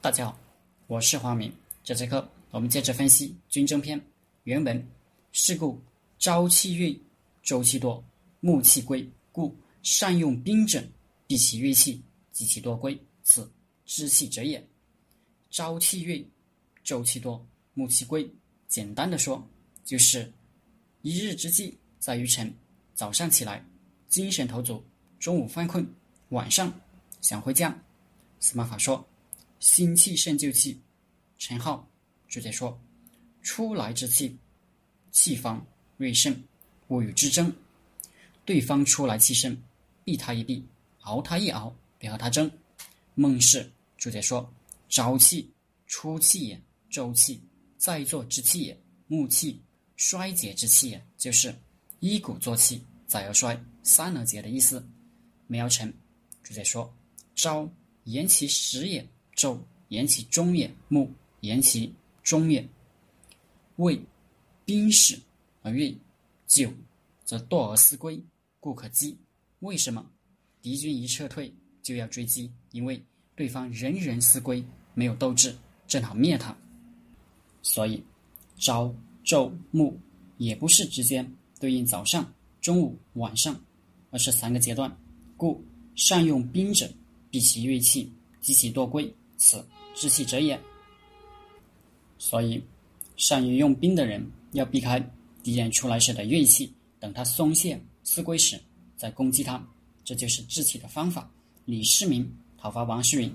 大家好，我是黄明。这节课我们接着分析《军争篇》原文：是故朝气运，周气多，木气归，故善用兵者，必其锐气，及其多归，此知气者也。朝气运，周气多，木气归。简单的说，就是一日之计在于晨。早上起来，精神头足；中午犯困，晚上想回家。司马法说。心气胜旧气，陈浩注解说：“出来之气，气方锐盛，勿与之争。对方出来气盛，避他一避，熬他一熬，别和他争。”孟氏朱解说：“朝气出气也，周气在作之气也，木气衰竭之气也，就是一鼓作气，再而衰，三而竭的意思。”苗成注解说：“朝言其实也。”昼言其中也，暮言其中也。未兵士而锐，久则惰而思归，故可击。为什么敌军一撤退就要追击？因为对方人人思归，没有斗志，正好灭他。所以朝、昼、暮也不是直接对应早上、中午、晚上，而是三个阶段。故善用兵者，避其锐气，击其多归。此知气者也。所以，善于用兵的人要避开敌人出来时的锐气，等他松懈思归时再攻击他，这就是志气的方法。李世民讨伐王世允，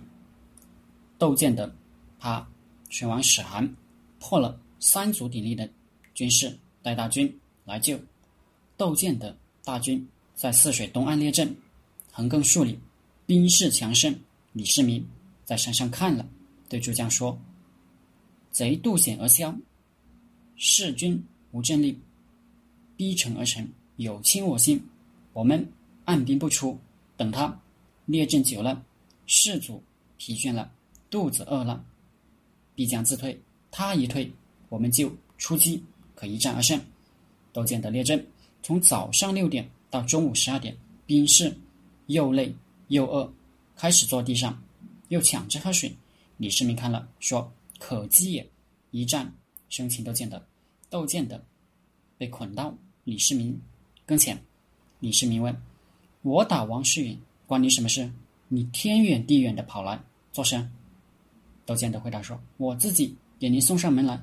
窦建德他选王史涵，破了三足鼎立的军事，带大军来救。窦建德大军在泗水东岸列阵，横亘数里，兵势强盛。李世民。在山上看了，对诸将说：“贼渡险而消，士军无阵力，逼城而成，有侵我心。我们按兵不出，等他列阵久了，士卒疲倦了，肚子饿了，必将自退。他一退，我们就出击，可一战而胜。”窦建德列阵，从早上六点到中午十二点，兵士又累又饿，开始坐地上。又抢着喝水，李世民看了说：“可击也。”一战生擒窦建德，窦建德被捆到李世民跟前。李世民问：“我打王世允，关你什么事？你天远地远的跑来做甚？”窦建德回答说：“我自己给您送上门来，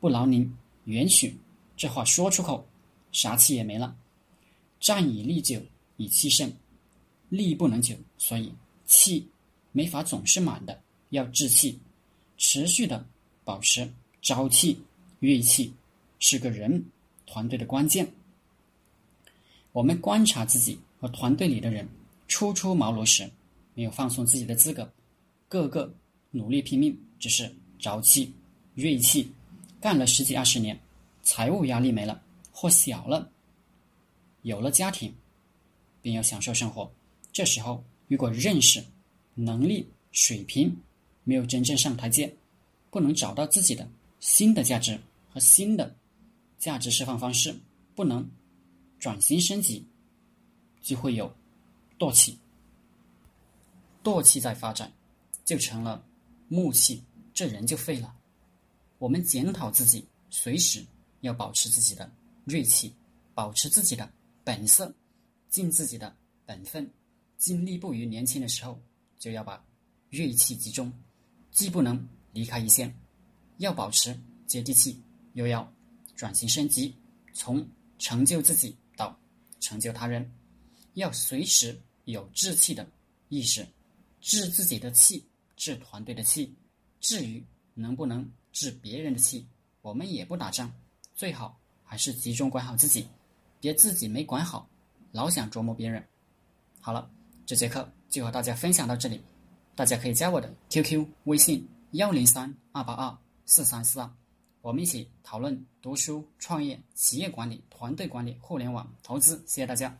不劳您远许。”这话说出口，啥气也没了。战以力久，以气盛，力不能久，所以气。没法总是满的，要志气，持续的保持朝气、锐气，是个人团队的关键。我们观察自己和团队里的人，初出茅庐时没有放松自己的资格，个个努力拼命，只是朝气、锐气，干了十几二十年，财务压力没了或小了，有了家庭，便要享受生活。这时候如果认识。能力水平没有真正上台阶，不能找到自己的新的价值和新的价值释放方式，不能转型升级，就会有惰气。惰气在发展，就成了木气，这人就废了。我们检讨自己，随时要保持自己的锐气，保持自己的本色，尽自己的本分，精力不于年轻的时候。就要把锐气集中，既不能离开一线，要保持接地气，又要转型升级，从成就自己到成就他人，要随时有志气的意识，治自己的气，治团队的气。至于能不能治别人的气，我们也不打仗，最好还是集中管好自己，别自己没管好，老想琢磨别人。好了，这节课。就和大家分享到这里，大家可以加我的 QQ 微信幺零三二八二四三四二，我们一起讨论读书、创业、企业管理、团队管理、互联网投资。谢谢大家。